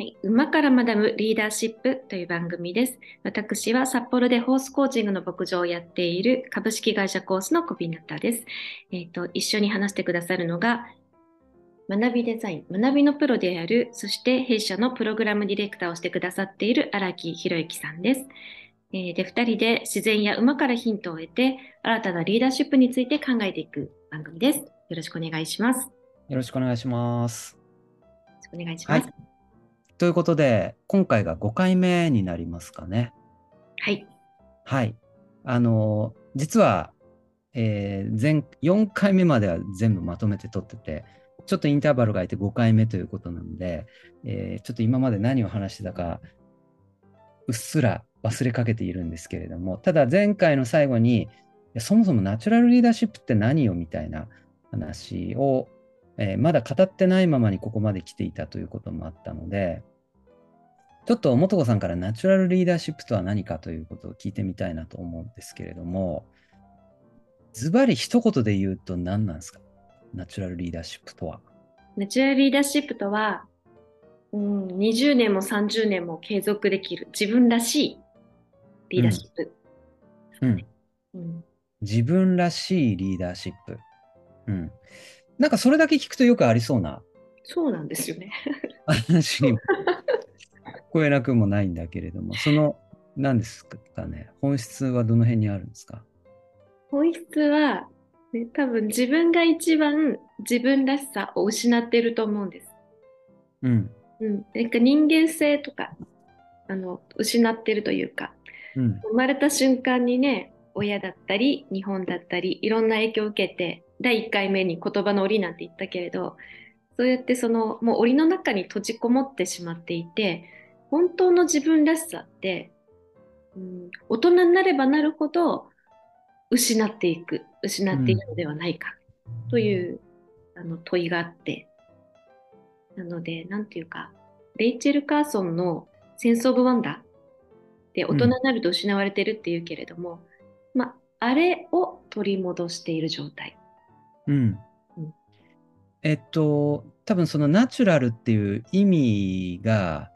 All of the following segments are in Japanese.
はい、馬から学ぶリーダーシップという番組です。私は札幌でホースコーチングの牧場をやっている株式会社コースのコピーナッターです。えっ、と、一緒に話してくださるのが、学びデザイン、学びのプロである、そして弊社のプログラムディレクターをしてくださっている荒木博之さんです。えーで、二人で自然や馬からヒントを得て、新たなリーダーシップについて考えていく番組です。よろしくお願いします。よよろしくお願いします。ろしくお願いします。ということで、今回が5回目になりますかね。はい。はい。あの、実は、えー前4回目までは全部まとめて撮ってて、ちょっとインターバルが空いて5回目ということなので、えーちょっと今まで何を話してたか、うっすら忘れかけているんですけれども、ただ前回の最後に、そもそもナチュラルリーダーシップって何よみたいな話を、えーまだ語ってないままにここまで来ていたということもあったので、ちょっと元子さんからナチュラルリーダーシップとは何かということを聞いてみたいなと思うんですけれども、ズバリ一言で言うと何なんですか？ナチュラルリーダーシップとは。ナチュラルリーダーシップとは、うん、20年も30年も継続できる自分らしいリーダーシップ。うん。うん自分らしいリーダーシップ。うん。なんかそれだけ聞くとよくありそうなそうなんですよね。話にこえなくもないんだけれども、その、何ですかね、本質はどの辺にあるんですか？本質は、ね、多分自分が一番自分らしさを失っていると思うんです。うん。うん、なんか人間性とかあの失ってるというかうん。生まれた瞬間にね親だったり日本だったりいろんな影響を受けて第1回目に言葉の檻なんて言ったけれどそうやってそのもう檻の中に閉じこもってしまっていて本当の自分らしさって、うん、大人になればなるほど失っていく失っているのではないかという、あの問いがあってなのでなんていうかレイチェル・カーソンの「センス・オブ・ワンダー」で大人になると失われてるっていうけれども、まああれを取り戻している状態。うんうん。えっと、多分そのナチュラルっていう意味が、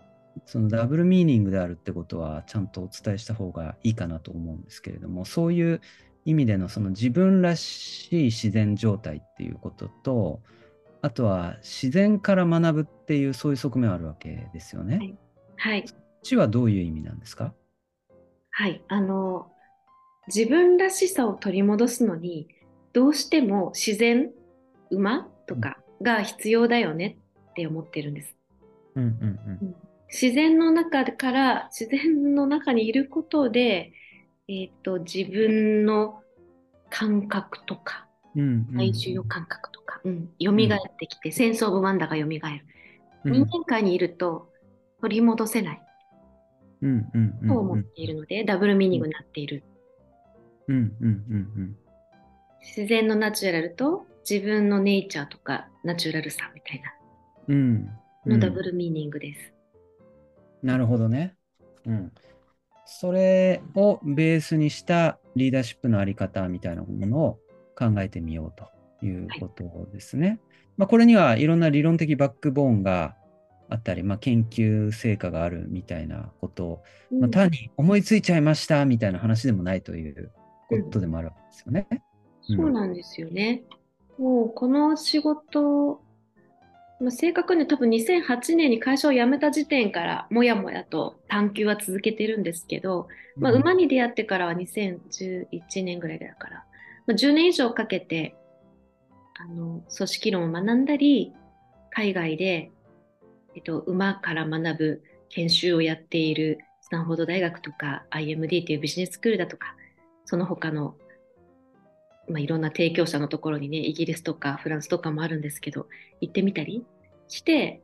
そのダブルミーニングであるってことはちゃんとお伝えした方がいいかなと思うんですけれども、そういう意味でのその自分らしい自然状態っていうことと、あとは自然から学ぶっていうそういう側面あるわけですよね。はい。はい、こっちはどういう意味なんですか？はい、あの自分らしさを取り戻すのにどうしても自然馬とかが必要だよねって思ってるんです。うん。うん自然の中から自然の中にいることで、えー、と自分の感覚とかうん。うんうん体重感覚とか、うん、蘇ってきて、センス・オブ・ワンダーが蘇る。うん人間界にいると取り戻せないうんうんうんと思っているので、ダブルミーニングになっている。うんうんうん自然のナチュラルと自分のネイチャーとかナチュラルさみたいなうんうんうんのダブルミーニングです。なるほどね。うん。それをベースにしたリーダーシップのあり方みたいなものを考えてみようということですね。まあ、これにはいろんな理論的バックボーンがあったり、まあ、研究成果があるみたいなことを、まあ、単に思いついちゃいましたみたいな話でもないということでもあるわけですよね。うんそうなんですよね。もうこの仕事、まあ、正確には多分2008年に会社を辞めた時点からもやもやと探求は続けてるんですけど、まあ、馬に出会ってからは2011年ぐらいだから、まあ、10年以上かけてあの組織論を学んだり海外で、えっと、馬から学ぶ研修をやっているスタンフォード大学とか IMD というビジネススクールだとかその他の、まあ、いろんな提供者のところにねイギリスとかフランスとかもあるんですけど行ってみたりして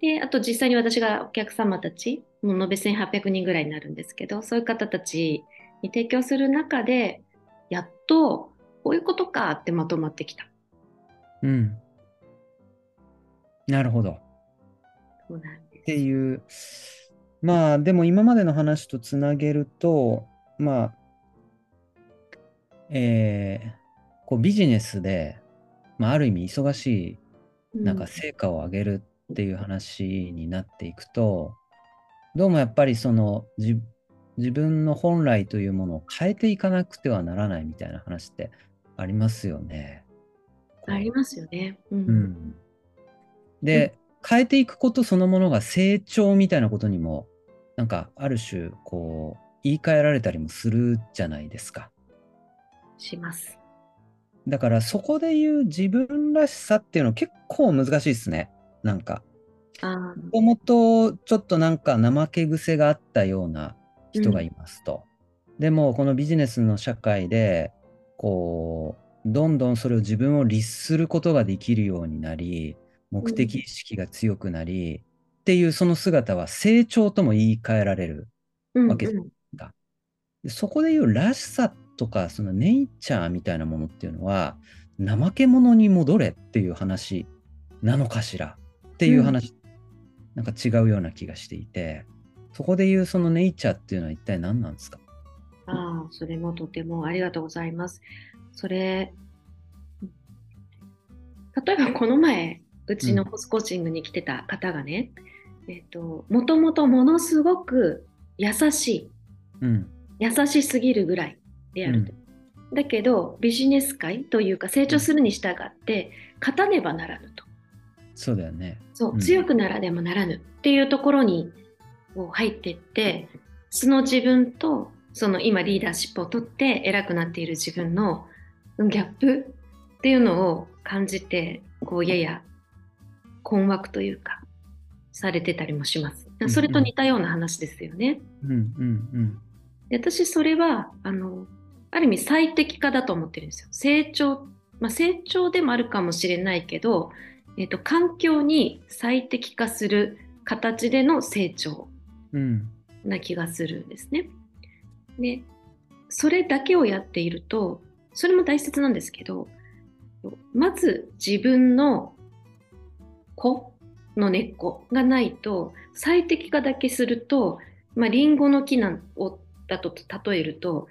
であと実際に私がお客様たちもう延べ1800人ぐらいになるんですけどそういう方たちに提供する中でやっとこういうことかってまとまってきた。うん。なるほど。そうなんですっていう、まあでも今までの話とつなげると、まあ、えーこうビジネスで、まあ、ある意味忙しい、なんか成果を上げるっていう話になっていくと、どうもやっぱりその自自分の本来というものを変えていかなくてはならないみたいな話ってありますよね。ありますよね。うん。うん、で、変えていくことそのものが成長みたいなことにもなんかある種こう言い換えられたりもするじゃないですか。します。だからそこで言う自分らしさっていうの結構難しいですね。なんか。もともとちょっとなんか怠け癖があったような人がいますと。でもこのビジネスの社会でこうどんどんそれを自分を律することができるようになり目的意識が強くなり、っていうその姿は成長とも言い換えられるうんわけですでそこでいうらしさとかそのネイチャーみたいなものっていうのは怠け者に戻れっていう話なのかしらっていう話、なんか違うような気がしていてそこでいうそのネイチャーっていうのは一体何なんですか？ああ、それもとてもありがとうございます。それ、例えばこの前、うちのうん。ホスコーチングに来てた方がね、えっと、もともとものすごく優しい、うん。優しすぎるぐらいであると。だけど、ビジネス界というか成長するに従って、勝たねばならぬと。そうだよねそう、うん強くならねばならぬっていうところにこう入っていってその自分とその今リーダーシップを取って偉くなっている自分のギャップっていうのを感じてこうやや困惑というかされてたりもしますんそれと似たような話ですよね。うんうんで私それはあのある意味最適化だと思ってるんですよ。成長、まあ、成長でもあるかもしれないけど、えっと環境に最適化する形での成長な気がするんですね。でそれだけをやっているとそれも大切なんですけどまず自分の子の根っこがないと最適化だけすると、まあ、リンゴの木なんをだと例えると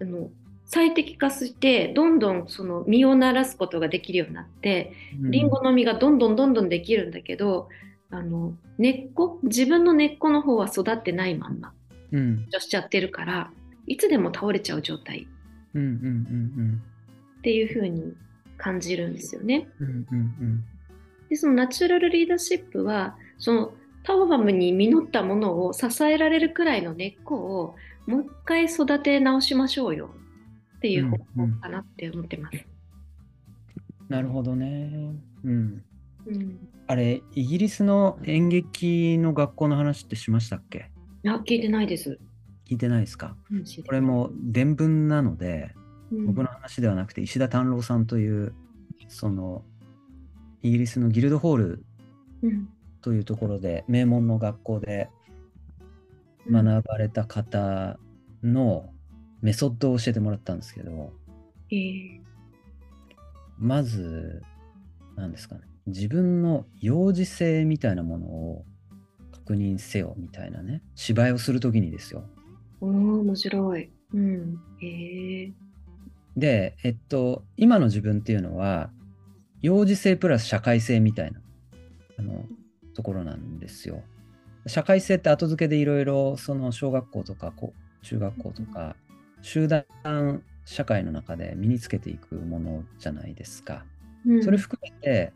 あの最適化してどんどんその実をならすことができるようになってうん。リンゴの実がどんどんどんどんできるんだけどあの根っこ？自分の根っこの方は育ってないまんまうん。しちゃってるからいつでも倒れちゃう状態。っていう風に感じるんですよね。でそのナチュラルリーダーシップはそのタワバムに実ったものを支えられるくらいの根っこをもう一回育て直しましょうよ。っていう方法かなって思ってます。なるほどね。うん。うん、あれイギリスの演劇の学校の話ってしましたっけ？いや聞いてないです。聞いてないですか？うんこれも伝聞なのでうん。僕の話ではなくて石田丹郎さんというそのイギリスのギルドホールうん。というところで名門の学校でうん学ばれた方のメソッドを教えてもらったんですけどえーまず何ですかね自分の幼児性みたいなものを確認せよみたいなね芝居をするときにですよおー面白い。うん。へえ。でえっと今の自分っていうのは幼児性プラス社会性みたいなあのところなんですよ。社会性って後付けでいろいろその小学校とかこ中学校とか集団社会の中で身につけていくものじゃないですか。うんそれ含めて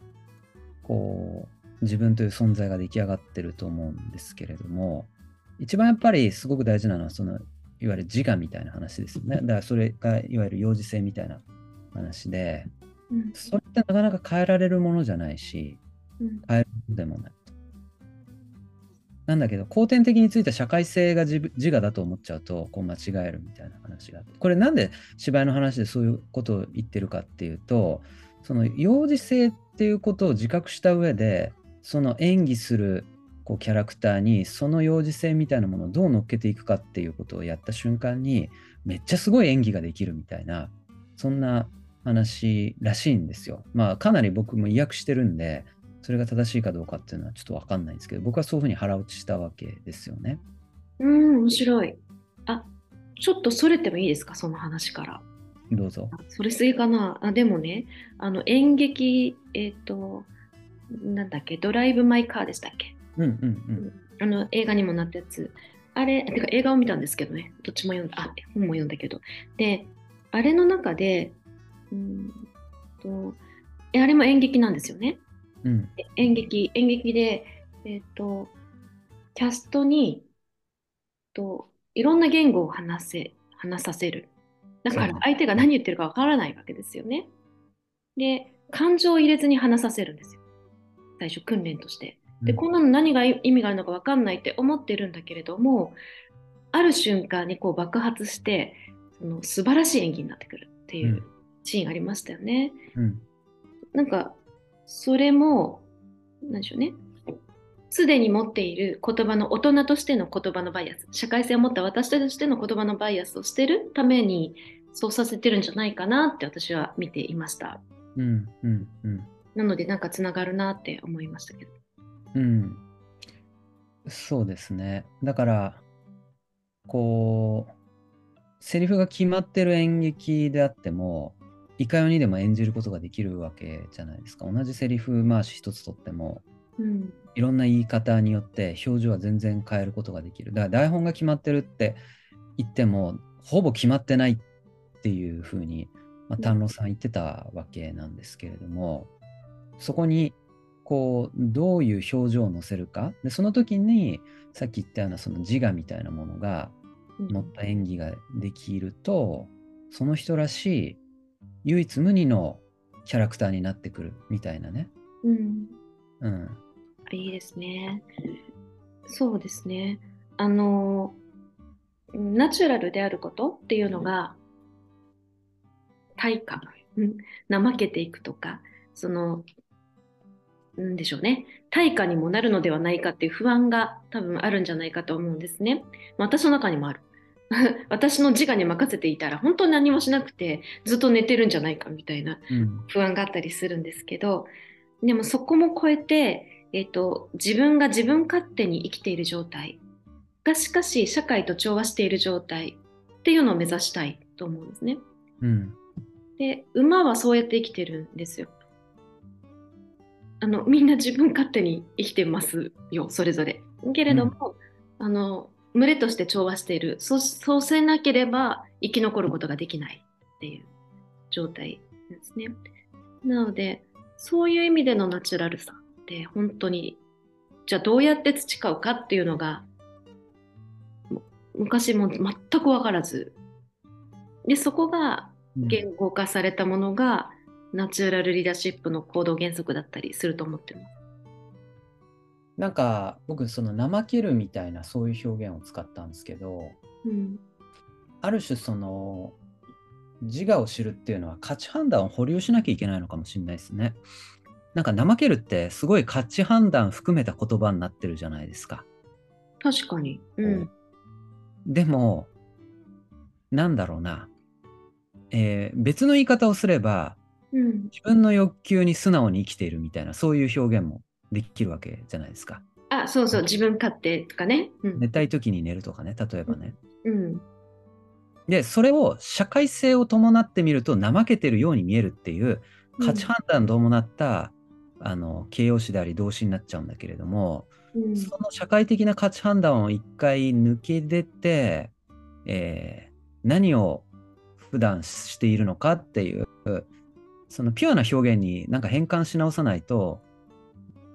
こう自分という存在が出来上がってると思うんですけれども一番やっぱりすごく大事なのはそのいわゆる自我みたいな話ですよね。だからそれがいわゆる幼児性みたいな話でうんそれってなかなか変えられるものじゃないしうん変えるものでもないと。なんだけど後天的についた社会性が自我だと思っちゃうとこう間違えるみたいな話があってこれなんで芝居の話でそういうことを言ってるかっていうとその幼児性っていうことを自覚した上でその演技するこうキャラクターにその幼児性みたいなものをどう乗っけていくかっていうことをやった瞬間にめっちゃすごい演技ができるみたいなそんな話らしいんですよ。まあかなり僕も意訳してるんでそれが正しいかどうかっていうのはちょっと分かんないんですけど僕はそういうふうに腹落ちしたわけですよね。うん、面白い。あ、ちょっとそれてもいいですか、その話から。どうぞ。あそれすぎかな。あ、でもね、あの演劇、えっ、と、なんだっけ、ドライブ・マイ・カーでしたっけ、うんうんうん。あの映画にもなったやつ。あれ、てか映画を見たんですけどね、どっちも読んだ、あ、本も読んだけど。で、あれの中で、うんと、えあれも演劇なんですよね。うん演劇、演劇で、えっ、と、キャストに、と、いろんな言語を話せ、話させる。だから相手が何言ってるかわからないわけですよね。で、感情を入れずに話させるんですよ。最初訓練として。で、うんこんなの何が意味があるのかわかんないって思ってるんだけれども、ある瞬間にこう爆発して、その素晴らしい演技になってくるっていううんシーンありましたよね。うんなんか、それも、なんでしょうね。すでに持っている言葉の大人としての言葉のバイアス、社会性を持った私としての言葉のバイアスをしてるために、そうさせてるんじゃないかなって私は見ていました。うんうんうんなので、なんかつながるなって思いましたけど。うん。そうですね。だから、こう、セリフが決まってる演劇であっても、いかようにでも演じることができるわけじゃないですか。同じセリフ回し一つとっても、うん。いろんな言い方によって表情は全然変えることができる。だから台本が決まってるって言っても、ほぼ決まってないっていうふうに、まあ、丹野さん言ってたわけなんですけれども、そこにこうどういう表情を乗せるかでその時にさっき言ったようなその自我みたいなものがうん乗った演技ができるとその人らしい唯一無二のキャラクターになってくるみたいなね。うん。うん。いいですね。そうですね。あの、ナチュラルであることっていうのが、対価、うん怠けていくとか、その、なんでしょうね。対価にもなるのではないかっていう不安が多分あるんじゃないかと思うんですね。まあ私の中にもある。私の自我に任せていたら本当に何もしなくてずっと寝てるんじゃないかみたいなうん。不安があったりするんですけどでもそこも超えて、えっと自分が自分勝手に生きている状態がしかし社会と調和している状態っていうのを目指したいと思うんですね。うん。で馬はそうやって生きてるんですよ。あのみんな自分勝手に生きてますよそれぞれ。けれども、あの群れとして調和しているそうそうせなければ生き残ることができないっていう状態なんですね。なのでそういう意味でのナチュラルさって本当にじゃあどうやって培うかっていうのがも昔も全く分からずでそこが言語化されたものがナチュラルリーダーシップの行動原則だったりすると思ってます。なんか僕その怠けるみたいなそういう表現を使ったんですけどうんある種その自我を知るっていうのは価値判断を保留しなきゃいけないのかもしれないですね。なんか怠けるってすごい価値判断含めた言葉になってるじゃないですか。確かに。うん。でもなんだろうな、えー別の言い方をすればうん。自分の欲求に素直に生きているみたいなそういう表現もできるわけじゃないですか。あ、そうそう、自分勝手とかね。うん。寝たい時に寝るとかね例えばね。うん。でそれを社会性を伴ってみると怠けてるように見えるっていう価値判断を伴った、あの形容詞であり動詞になっちゃうんだけれども、うん。その社会的な価値判断を一回抜け出て、えー何を普段しているのかっていうそのピュアな表現になんか変換し直さないと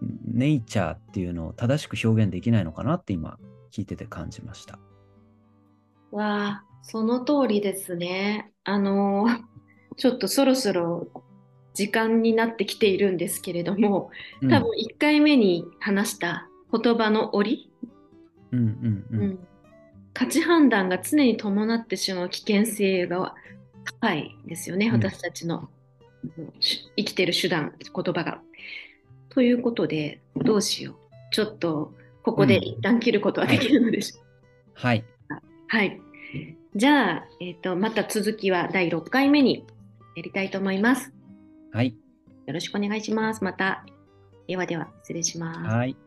ネイチャーっていうのを正しく表現できないのかなって今聞いてて感じました。わあ、その通りですね。あのーちょっとそろそろ時間になってきているんですけれども、うん多分1回目に話した言葉の折うんうんうんうん価値判断が常に伴ってしまう危険性が高いですよね、うん私たちの生きてる手段、言葉が。ということで、どうしよう。ちょっとここで一旦切ることはできるのでしょうはい。か。はい。じゃあ、えっとまた続きは第6回目にやりたいと思います。はい。よろしくお願いします。また。ではでは、失礼します。はい。